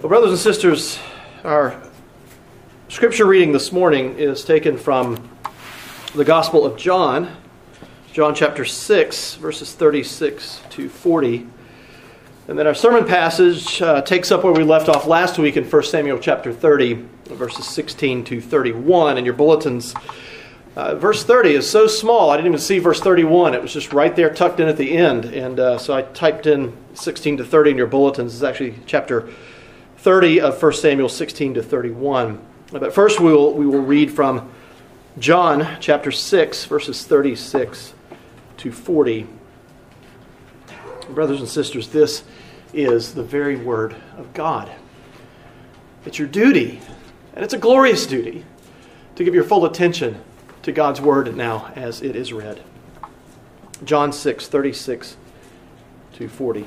Well, brothers and sisters, our scripture reading this morning is taken from the Gospel of John, John chapter 6, verses 36 to 40. And then our sermon passage uh, takes up where we left off last week in 1 Samuel chapter 30, verses 16 to 31. In your bulletins, uh, verse 30 is so small, I didn't even see verse 31. It was just right there tucked in at the end. And uh, so I typed in 16 to 30 in your bulletins. It's actually chapter 30 of 1 Samuel 16 to 31. But first we will, we will read from John chapter 6, verses 36 to 40. Brothers and sisters, this is the very word of God. It's your duty, and it's a glorious duty, to give your full attention to God's word now as it is read. John 6, 36 to 40.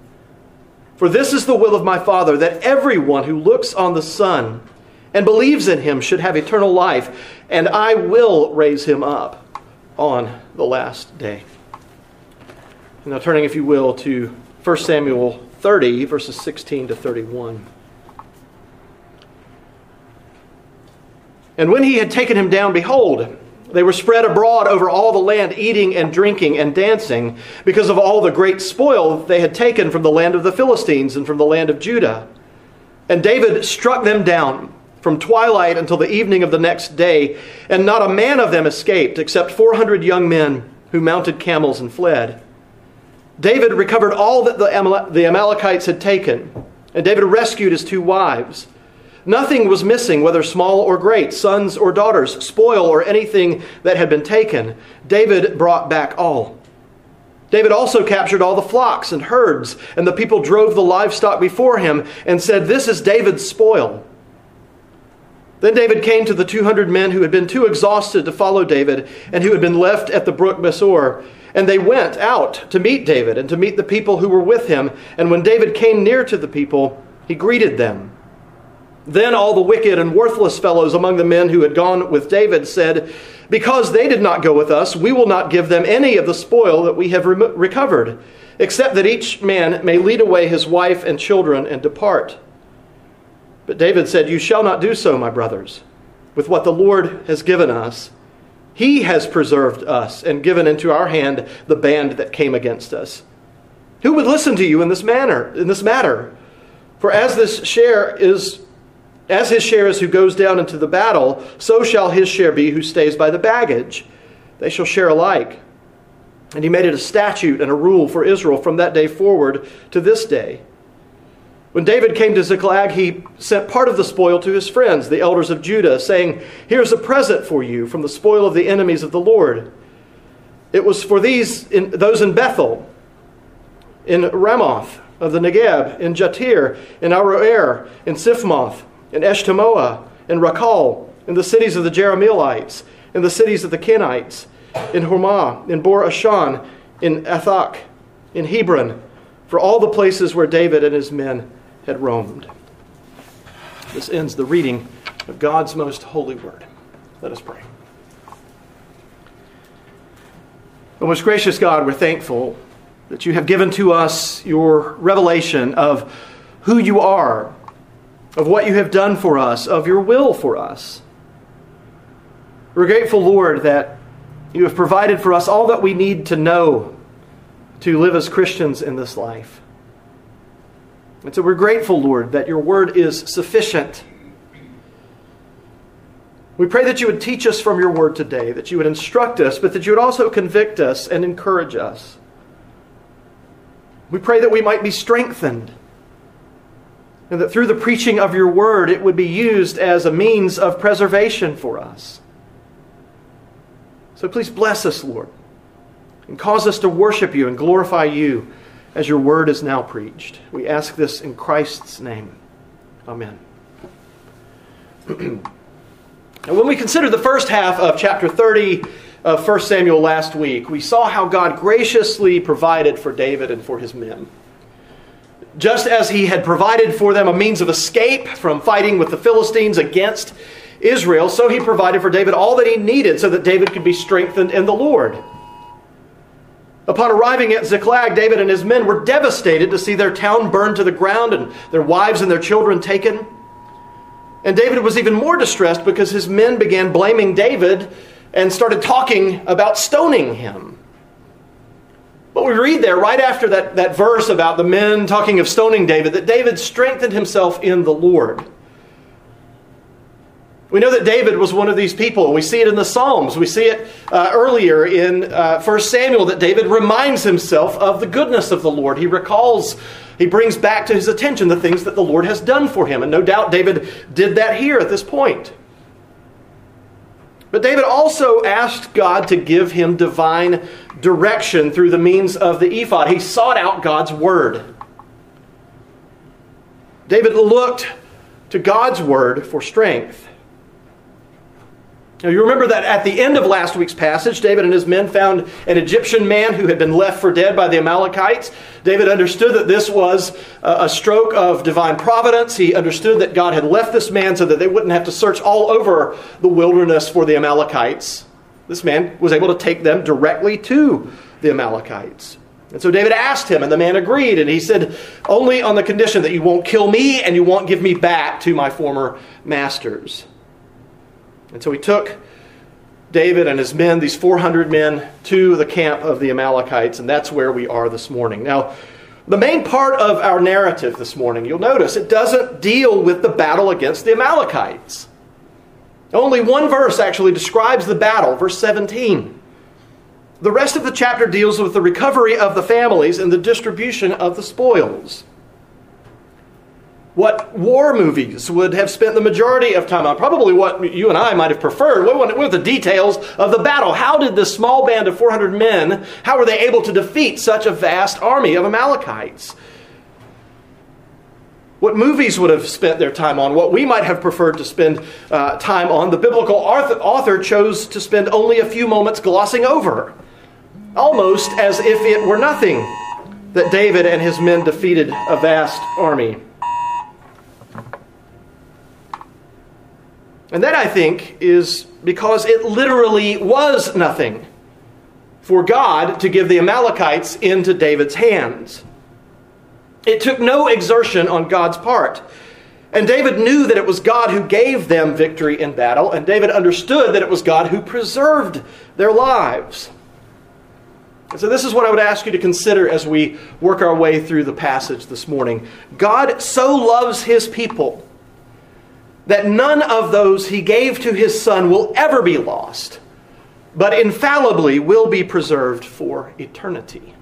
For this is the will of my Father, that everyone who looks on the Son and believes in him should have eternal life, and I will raise him up on the last day. Now, turning, if you will, to 1 Samuel 30, verses 16 to 31. And when he had taken him down, behold, they were spread abroad over all the land, eating and drinking and dancing, because of all the great spoil they had taken from the land of the Philistines and from the land of Judah. And David struck them down from twilight until the evening of the next day, and not a man of them escaped, except 400 young men who mounted camels and fled. David recovered all that the Amalekites had taken, and David rescued his two wives. Nothing was missing, whether small or great, sons or daughters, spoil or anything that had been taken. David brought back all. David also captured all the flocks and herds, and the people drove the livestock before him and said, This is David's spoil. Then David came to the 200 men who had been too exhausted to follow David and who had been left at the brook Besor. And they went out to meet David and to meet the people who were with him. And when David came near to the people, he greeted them. Then all the wicked and worthless fellows among the men who had gone with David said, Because they did not go with us, we will not give them any of the spoil that we have re- recovered, except that each man may lead away his wife and children and depart. But David said, You shall not do so, my brothers. With what the Lord has given us, he has preserved us and given into our hand the band that came against us. Who would listen to you in this manner, in this matter? For as this share is as his share is who goes down into the battle, so shall his share be who stays by the baggage. They shall share alike. And he made it a statute and a rule for Israel from that day forward to this day. When David came to Ziklag, he sent part of the spoil to his friends, the elders of Judah, saying, Here's a present for you from the spoil of the enemies of the Lord. It was for these, in, those in Bethel, in Ramoth of the Negeb, in Jattir, in Aroer, in Siphmoth, in Eshtemoa, in Racal, in the cities of the Jerahmeelites, in the cities of the Kenites, in Hormah, in Bor Ashan, in Athach, in Hebron, for all the places where David and his men had roamed. This ends the reading of God's most holy word. Let us pray. O most gracious God, we're thankful that you have given to us your revelation of who you are of what you have done for us, of your will for us. We're grateful, Lord, that you have provided for us all that we need to know to live as Christians in this life. And so we're grateful, Lord, that your word is sufficient. We pray that you would teach us from your word today, that you would instruct us, but that you would also convict us and encourage us. We pray that we might be strengthened and that through the preaching of your word, it would be used as a means of preservation for us. So please bless us, Lord, and cause us to worship you and glorify you as your word is now preached. We ask this in Christ's name. Amen. and when we considered the first half of chapter 30 of 1 Samuel last week, we saw how God graciously provided for David and for his men. Just as he had provided for them a means of escape from fighting with the Philistines against Israel, so he provided for David all that he needed so that David could be strengthened in the Lord. Upon arriving at Ziklag, David and his men were devastated to see their town burned to the ground and their wives and their children taken. And David was even more distressed because his men began blaming David and started talking about stoning him. But we read there, right after that, that verse about the men talking of stoning David, that David strengthened himself in the Lord. We know that David was one of these people. We see it in the Psalms. We see it uh, earlier in uh, 1 Samuel that David reminds himself of the goodness of the Lord. He recalls, he brings back to his attention the things that the Lord has done for him. And no doubt David did that here at this point. But David also asked God to give him divine direction through the means of the ephod. He sought out God's word. David looked to God's word for strength. Now, you remember that at the end of last week's passage, David and his men found an Egyptian man who had been left for dead by the Amalekites. David understood that this was a stroke of divine providence. He understood that God had left this man so that they wouldn't have to search all over the wilderness for the Amalekites. This man was able to take them directly to the Amalekites. And so David asked him, and the man agreed. And he said, Only on the condition that you won't kill me and you won't give me back to my former masters. And so he took David and his men, these 400 men, to the camp of the Amalekites, and that's where we are this morning. Now, the main part of our narrative this morning, you'll notice, it doesn't deal with the battle against the Amalekites. Only one verse actually describes the battle, verse 17. The rest of the chapter deals with the recovery of the families and the distribution of the spoils what war movies would have spent the majority of time on, probably what you and I might have preferred. What were the details of the battle? How did this small band of 400 men, how were they able to defeat such a vast army of Amalekites? What movies would have spent their time on, what we might have preferred to spend uh, time on, the biblical author chose to spend only a few moments glossing over, almost as if it were nothing that David and his men defeated a vast army. And that, I think, is because it literally was nothing for God to give the Amalekites into David's hands. It took no exertion on God's part. And David knew that it was God who gave them victory in battle, and David understood that it was God who preserved their lives. And so, this is what I would ask you to consider as we work our way through the passage this morning. God so loves his people that none of those he gave to his Son will ever be lost, but infallibly will be preserved for eternity.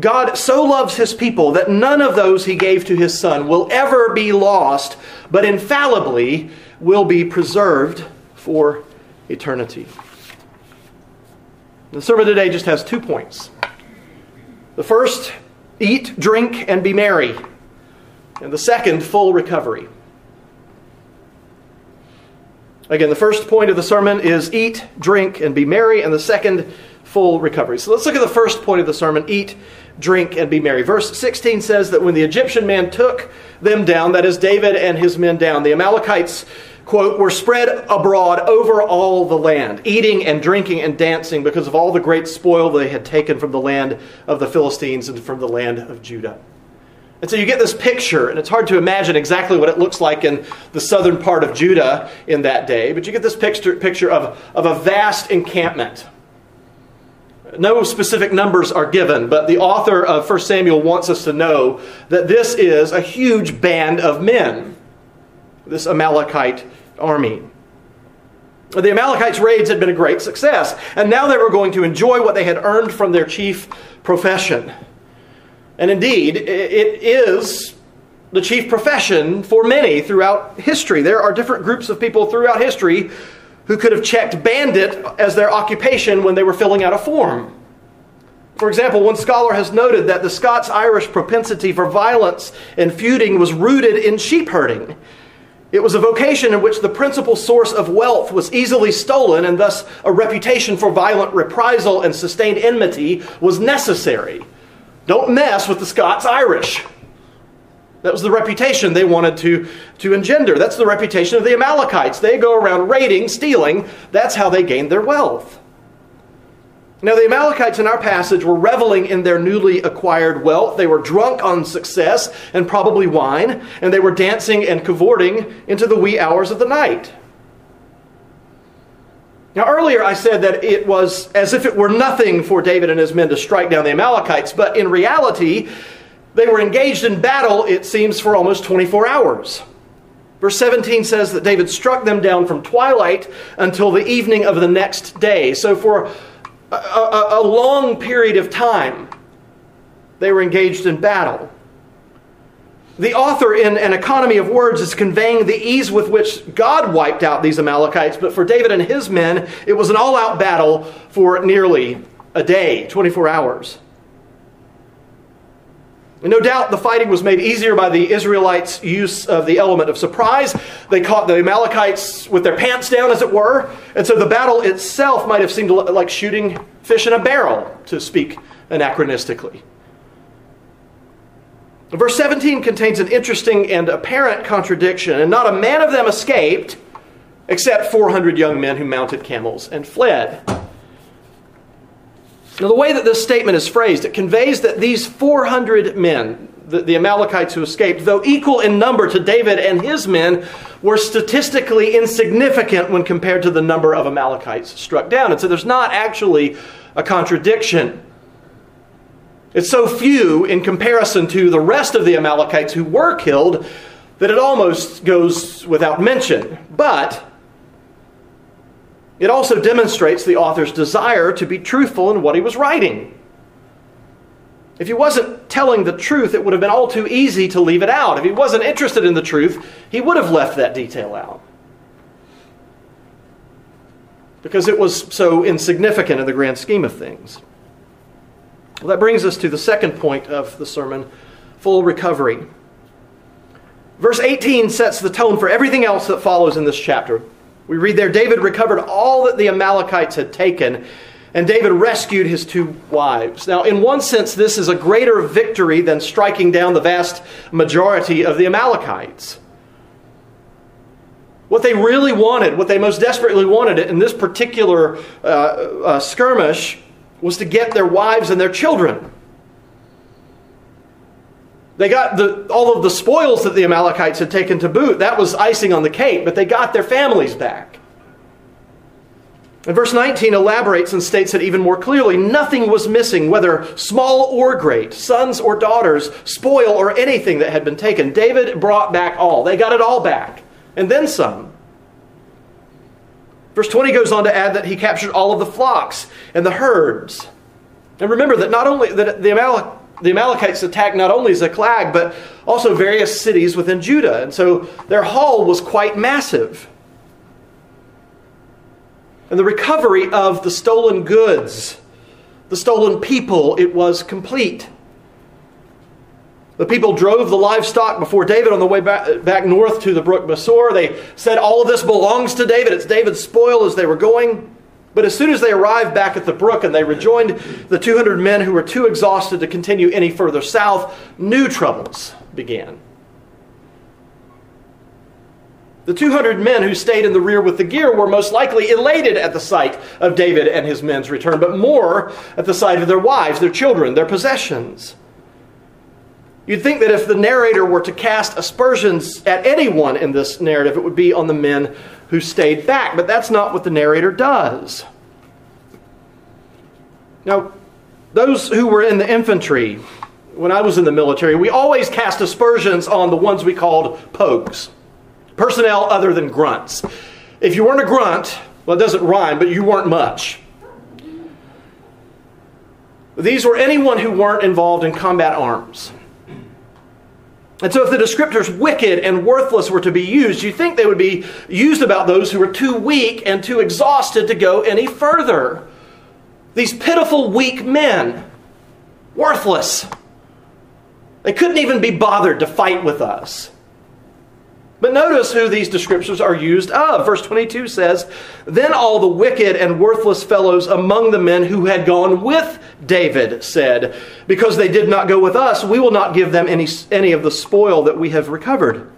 God so loves his people that none of those he gave to his Son will ever be lost, but infallibly will be preserved for eternity. The sermon today just has two points. The first, eat, drink, and be merry. And the second, full recovery. Again, the first point of the sermon is eat, drink, and be merry. And the second, full recovery. So let's look at the first point of the sermon eat, drink, and be merry. Verse 16 says that when the Egyptian man took them down, that is, David and his men down, the Amalekites, quote, were spread abroad over all the land, eating and drinking and dancing because of all the great spoil they had taken from the land of the Philistines and from the land of Judah. And so you get this picture, and it's hard to imagine exactly what it looks like in the southern part of Judah in that day, but you get this picture, picture of, of a vast encampment. No specific numbers are given, but the author of 1 Samuel wants us to know that this is a huge band of men, this Amalekite army. The Amalekites' raids had been a great success, and now they were going to enjoy what they had earned from their chief profession. And indeed, it is the chief profession for many throughout history. There are different groups of people throughout history who could have checked bandit as their occupation when they were filling out a form. For example, one scholar has noted that the Scots Irish propensity for violence and feuding was rooted in sheep herding. It was a vocation in which the principal source of wealth was easily stolen, and thus a reputation for violent reprisal and sustained enmity was necessary. Don't mess with the Scots Irish. That was the reputation they wanted to, to engender. That's the reputation of the Amalekites. They go around raiding, stealing. That's how they gained their wealth. Now, the Amalekites in our passage were reveling in their newly acquired wealth. They were drunk on success and probably wine, and they were dancing and cavorting into the wee hours of the night. Now, earlier I said that it was as if it were nothing for David and his men to strike down the Amalekites, but in reality, they were engaged in battle, it seems, for almost 24 hours. Verse 17 says that David struck them down from twilight until the evening of the next day. So, for a, a, a long period of time, they were engaged in battle. The author, in An Economy of Words, is conveying the ease with which God wiped out these Amalekites, but for David and his men, it was an all out battle for nearly a day, 24 hours. And no doubt the fighting was made easier by the Israelites' use of the element of surprise. They caught the Amalekites with their pants down, as it were. And so the battle itself might have seemed like shooting fish in a barrel, to speak anachronistically. Verse 17 contains an interesting and apparent contradiction, and not a man of them escaped, except 400 young men who mounted camels and fled. Now, the way that this statement is phrased, it conveys that these 400 men, the, the, Amalekites who escaped, though equal in number to David and his men, were statistically insignificant when compared to the number of Amalekites struck down. And so there's not actually a contradiction. It's so few in comparison to the rest of the Amalekites who were killed that it almost goes without mention. But it also demonstrates the author's desire to be truthful in what he was writing. If he wasn't telling the truth, it would have been all too easy to leave it out. If he wasn't interested in the truth, he would have left that detail out. Because it was so insignificant in the grand scheme of things. Well, that brings us to the second point of the sermon full recovery. Verse 18 sets the tone for everything else that follows in this chapter. We read there David recovered all that the Amalekites had taken, and David rescued his two wives. Now, in one sense, this is a greater victory than striking down the vast majority of the Amalekites. What they really wanted, what they most desperately wanted in this particular uh, uh, skirmish, was to get their wives and their children. They got the, all of the spoils that the Amalekites had taken to boot. That was icing on the cake, but they got their families back. And verse 19 elaborates and states it even more clearly. Nothing was missing, whether small or great, sons or daughters, spoil or anything that had been taken. David brought back all. They got it all back, and then some. Verse 20 goes on to add that he captured all of the flocks and the herds. And remember that not only that the the Amalekites attacked not only Ziklag, but also various cities within Judah. And so their haul was quite massive. And the recovery of the stolen goods, the stolen people, it was complete. The people drove the livestock before David on the way back, back north to the brook Besor. They said, All of this belongs to David. It's David's spoil as they were going. But as soon as they arrived back at the brook and they rejoined the 200 men who were too exhausted to continue any further south, new troubles began. The 200 men who stayed in the rear with the gear were most likely elated at the sight of David and his men's return, but more at the sight of their wives, their children, their possessions. You'd think that if the narrator were to cast aspersions at anyone in this narrative, it would be on the men who stayed back. But that's not what the narrator does. Now, those who were in the infantry, when I was in the military, we always cast aspersions on the ones we called pogues, personnel other than grunts. If you weren't a grunt, well, it doesn't rhyme, but you weren't much. These were anyone who weren't involved in combat arms. And so, if the descriptors wicked and worthless were to be used, you think they would be used about those who were too weak and too exhausted to go any further. These pitiful, weak men Worthless. They couldn't even be bothered to fight with us. But notice who these descriptions are used of. Verse 22 says, Then all the wicked and worthless fellows among the men who had gone with David said, Because they did not go with us, we will not give them any, any of the spoil that we have recovered,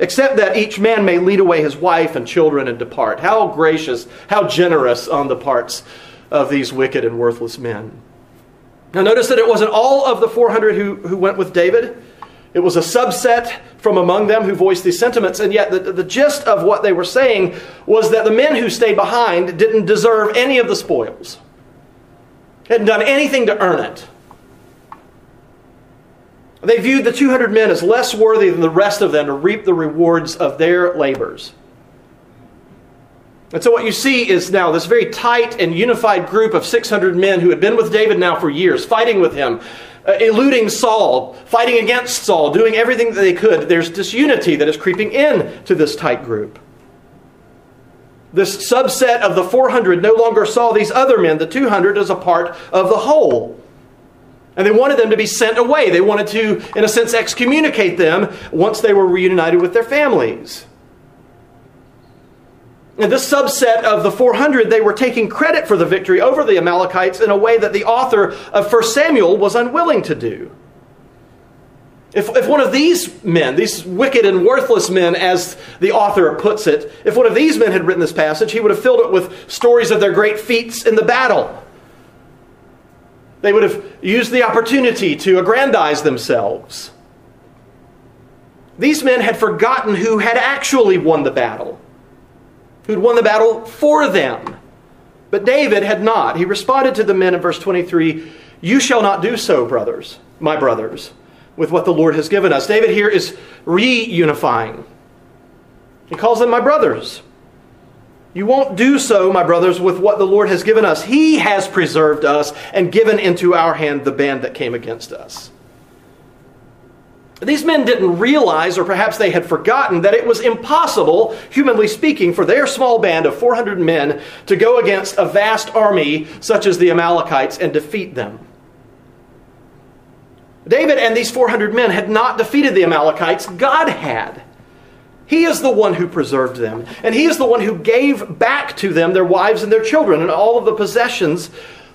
except that each man may lead away his wife and children and depart. How gracious, how generous on the parts of these wicked and worthless men. Now, notice that it wasn't all of the 400 who, who went with David. It was a subset from among them who voiced these sentiments, and yet the, the gist of what they were saying was that the men who stayed behind didn't deserve any of the spoils, hadn't done anything to earn it. They viewed the 200 men as less worthy than the rest of them to reap the rewards of their labors. And so, what you see is now this very tight and unified group of 600 men who had been with David now for years, fighting with him, uh, eluding Saul, fighting against Saul, doing everything that they could. There's disunity that is creeping in to this tight group. This subset of the 400 no longer saw these other men, the 200, as a part of the whole. And they wanted them to be sent away. They wanted to, in a sense, excommunicate them once they were reunited with their families. And this subset of the 400, they were taking credit for the victory over the Amalekites in a way that the author of 1 Samuel was unwilling to do. If, if one of these men, these wicked and worthless men, as the author puts it, if one of these men had written this passage, he would have filled it with stories of their great feats in the battle. They would have used the opportunity to aggrandize themselves. These men had forgotten who had actually won the battle who'd won the battle for them. But David had not. He responded to the men in verse 23 You shall not do so, brothers, my brothers, with what the Lord has given us. David here is reunifying. He calls them my brothers. You won't do so, my brothers, with what the Lord has given us. He has preserved us and given into our hand the band that came against us. These men didn't realize, or perhaps they had forgotten, that it was impossible, humanly speaking, for their small band of 400 men to go against a vast army such as the Amalekites and defeat them. David and these 400 men had not defeated the Amalekites, God had. He is the one who preserved them, and He is the one who gave back to them their wives and their children and all of the possessions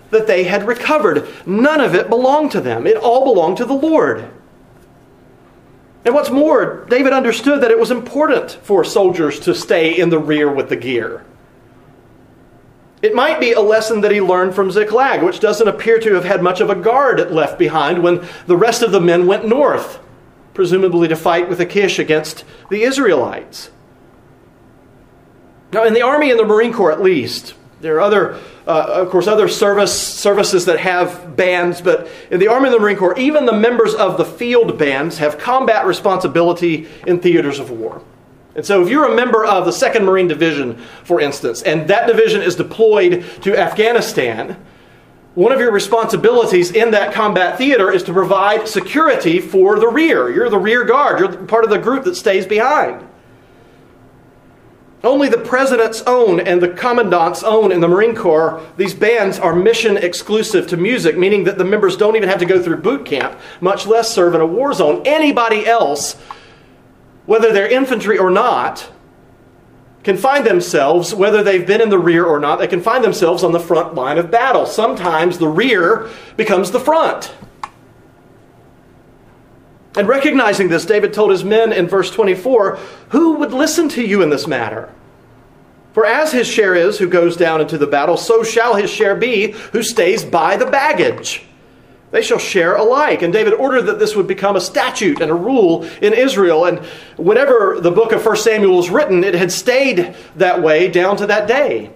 that they had recovered. None of it belonged to them, it all belonged to the Lord. And what's more, David understood that it was important for soldiers to stay in the rear with the gear. It might be a lesson that he learned from Ziklag, which doesn't appear to have had much of a guard left behind when the rest of the men went north, presumably to fight with Achish against the Israelites. Now, in the Army and the Marine Corps, at least, there are other uh, of course, other service services that have bands, but in the Army and the Marine Corps, even the members of the field bands have combat responsibility in theaters of war. And so, if you're a member of the 2nd Marine Division, for instance, and that division is deployed to Afghanistan, one of your responsibilities in that combat theater is to provide security for the rear. You're the rear guard, you're part of the group that stays behind. Only the president's own and the commandant's own in the Marine Corps, these bands are mission exclusive to music, meaning that the members don't even have to go through boot camp, much less serve in a war zone. Anybody else, whether they're infantry or not, can find themselves, whether they've been in the rear or not, they can find themselves on the front line of battle. Sometimes the rear becomes the front. And recognizing this, David told his men in verse 24, Who would listen to you in this matter? For as his share is who goes down into the battle, so shall his share be who stays by the baggage. They shall share alike. And David ordered that this would become a statute and a rule in Israel. And whenever the book of 1 Samuel was written, it had stayed that way down to that day.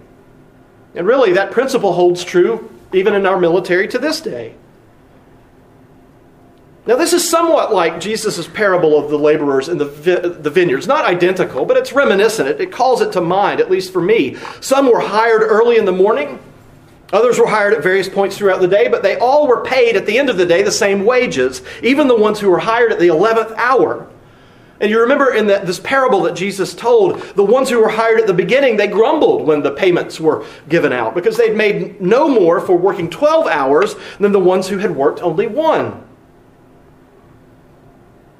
And really, that principle holds true even in our military to this day. Now, this is somewhat like Jesus' parable of the laborers in the, vi- the vineyards. Not identical, but it's reminiscent. It, it calls it to mind, at least for me. Some were hired early in the morning, others were hired at various points throughout the day, but they all were paid at the end of the day the same wages, even the ones who were hired at the 11th hour. And you remember in that, this parable that Jesus told, the ones who were hired at the beginning, they grumbled when the payments were given out because they'd made no more for working 12 hours than the ones who had worked only one.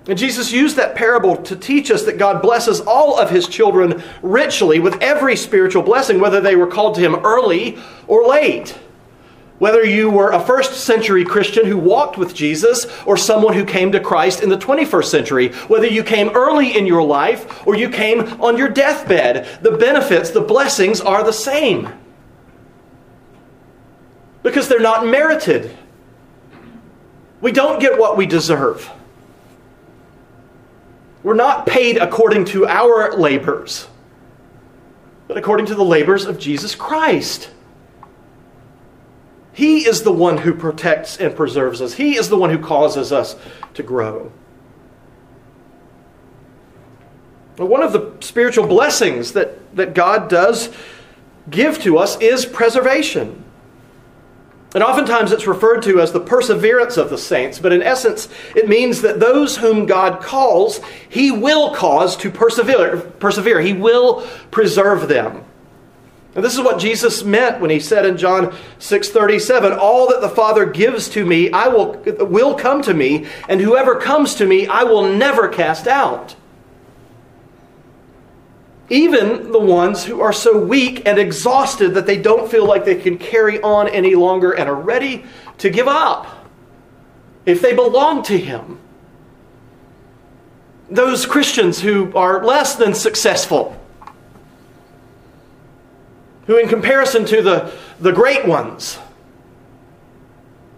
And Jesus used that parable to teach us that God blesses all of his children richly with every spiritual blessing, whether they were called to him early or late. Whether you were a first century Christian who walked with Jesus or someone who came to Christ in the 21st century, whether you came early in your life or you came on your deathbed, the benefits, the blessings are the same. Because they're not merited. We don't get what we deserve. We're not paid according to our labors, but according to the labors of Jesus Christ. He is the one who protects and preserves us. He is the one who causes us to grow. One of the spiritual blessings that, that God does give to us is preservation. And oftentimes it's referred to as the perseverance of the saints, but in essence, it means that those whom God calls, He will cause to persevere. persevere. He will preserve them. And this is what Jesus meant when he said in John 6:37, "All that the Father gives to me, I will will come to me, and whoever comes to me, I will never cast out." Even the ones who are so weak and exhausted that they don't feel like they can carry on any longer and are ready to give up if they belong to him. Those Christians who are less than successful who, in comparison to the, the great ones,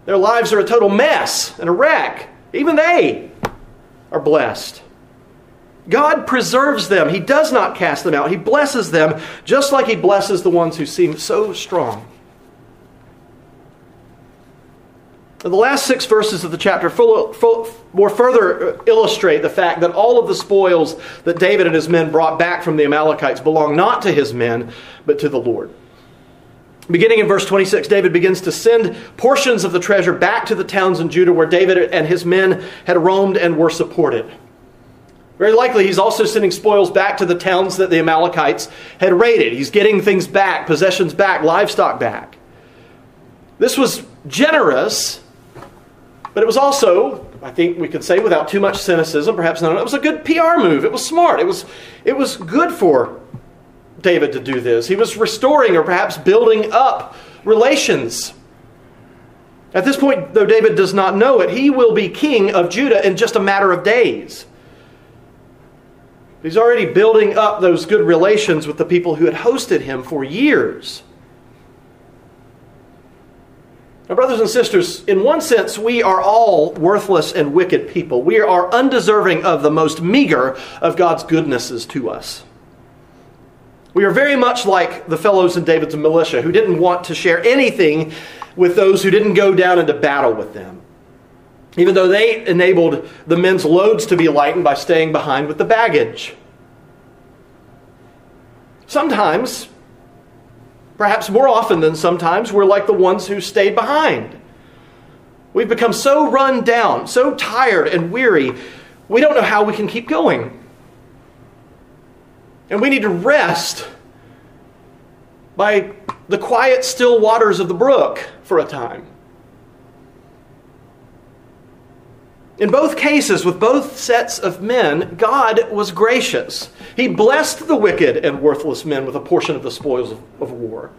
their lives are a total mess and a wreck. Even they are blessed. God preserves them. He does not cast them out. He blesses them just like He blesses the ones who seem so strong. The last six verses of the chapter full, full, more further illustrate the fact that all of the spoils that David and his men brought back from the Amalekites belong not to his men, but to the Lord. Beginning in verse 26, David begins to send portions of the treasure back to the towns in Judah where David and his men had roamed and were supported. Very likely, he's also sending spoils back to the towns that the Amalekites had raided. He's getting things back, possessions back, livestock back. This was generous but it was also, I think we could say without too much cynicism, perhaps not, it was a good PR move. It was smart. It was, it was good for David to do this. He was restoring or perhaps building up relations. At this point, though David does not know it, he will be king of Judah in just a matter of days. He's already building up those good relations with the people who had hosted him for years. Now, brothers and sisters, in one sense, we are all worthless and wicked people. We are undeserving of the most meager of God's goodnesses to us. We are very much like the fellows in David's militia who didn't want to share anything with those who didn't go down into battle with them. Even though they enabled the men's loads to be lightened by staying behind with the baggage. Sometimes Perhaps more often than sometimes, we're like the ones who stayed behind. We've become so run down, so tired and weary, we don't know how we can keep going. And we need to rest by the quiet, still waters of the brook for a time. In both cases, with both sets of men, God was gracious. He blessed the wicked and worthless men with a portion of the spoils of, of, war.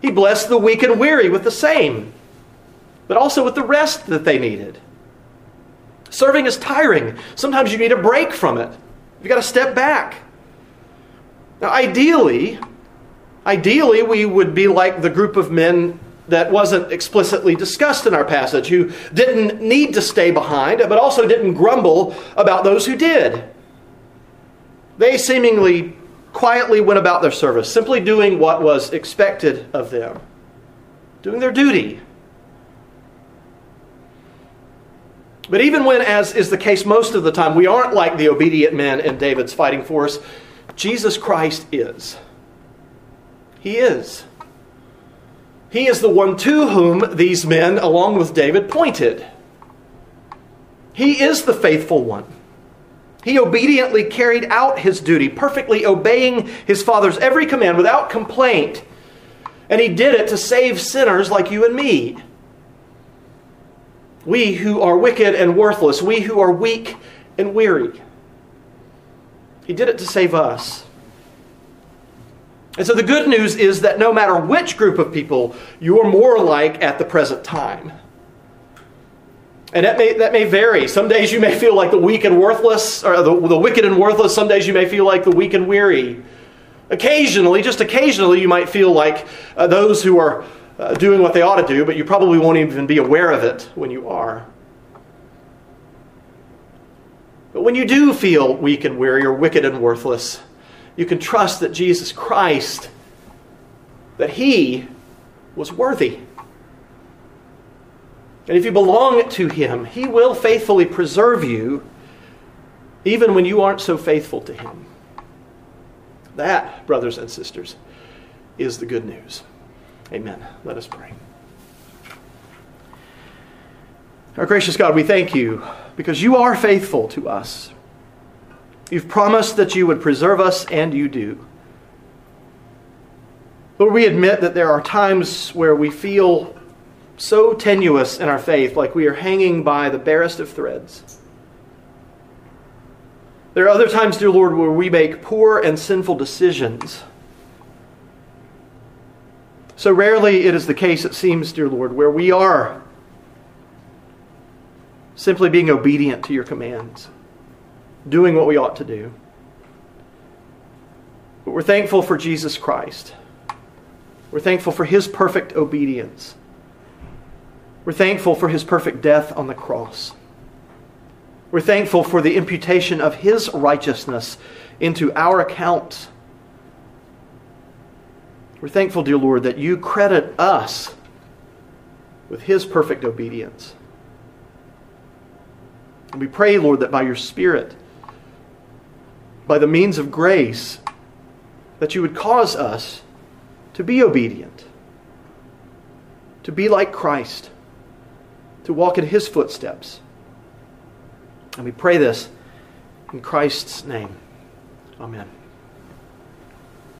He blessed the weak and weary with the same, but also with the rest that they needed. Serving is tiring. Sometimes you need a break from it. You've got to step back. Now, ideally, ideally, we would be like the group of men that wasn't explicitly discussed in our passage, who didn't need to stay behind, but also didn't grumble about those who did. They seemingly quietly went about their service, simply doing what was expected of them, doing their duty. But even when, as is the case most of the time, we aren't like the obedient men in David's fighting force, Jesus Christ is. He is. He is the one to whom these men, along with David, pointed. He is the faithful one. He obediently carried out his duty, perfectly obeying his Father's every command without complaint. And he did it to save sinners like you and me. We who are wicked and worthless, we who are weak and weary. He did it to save us. And so the good news is that no matter which group of people you're more like at the present time, and that may, that may vary. Some days you may feel like the weak and worthless, or the, the wicked and worthless. Some days you may feel like the weak and weary. Occasionally, just occasionally, you might feel like uh, those who are uh, doing what they ought to do, but you probably won't even be aware of it when you are. But when you do feel weak and weary or wicked and worthless, you can trust that Jesus Christ, that He was worthy. And if you belong to Him, He will faithfully preserve you even when you aren't so faithful to Him. That, brothers and sisters, is the good news. Amen. Let us pray. Our gracious God, we thank you because you are faithful to us. You've promised that you would preserve us, and you do. Lord, we admit that there are times where we feel so tenuous in our faith, like we are hanging by the barest of threads. There are other times, dear Lord, where we make poor and sinful decisions. So rarely it is the case, it seems, dear Lord, where we are simply being obedient to your commands, doing what we ought to do. But we're thankful for Jesus Christ. We're thankful for his perfect obedience. We're thankful for his perfect death on the cross. We're thankful for the imputation of his righteousness into our account. We're thankful, dear Lord, that you credit us with his perfect obedience. And we pray, Lord, that by your Spirit, by the means of grace, that you would cause us to be obedient, to be like Christ to walk in his footsteps. And we pray this in Christ's name. Amen.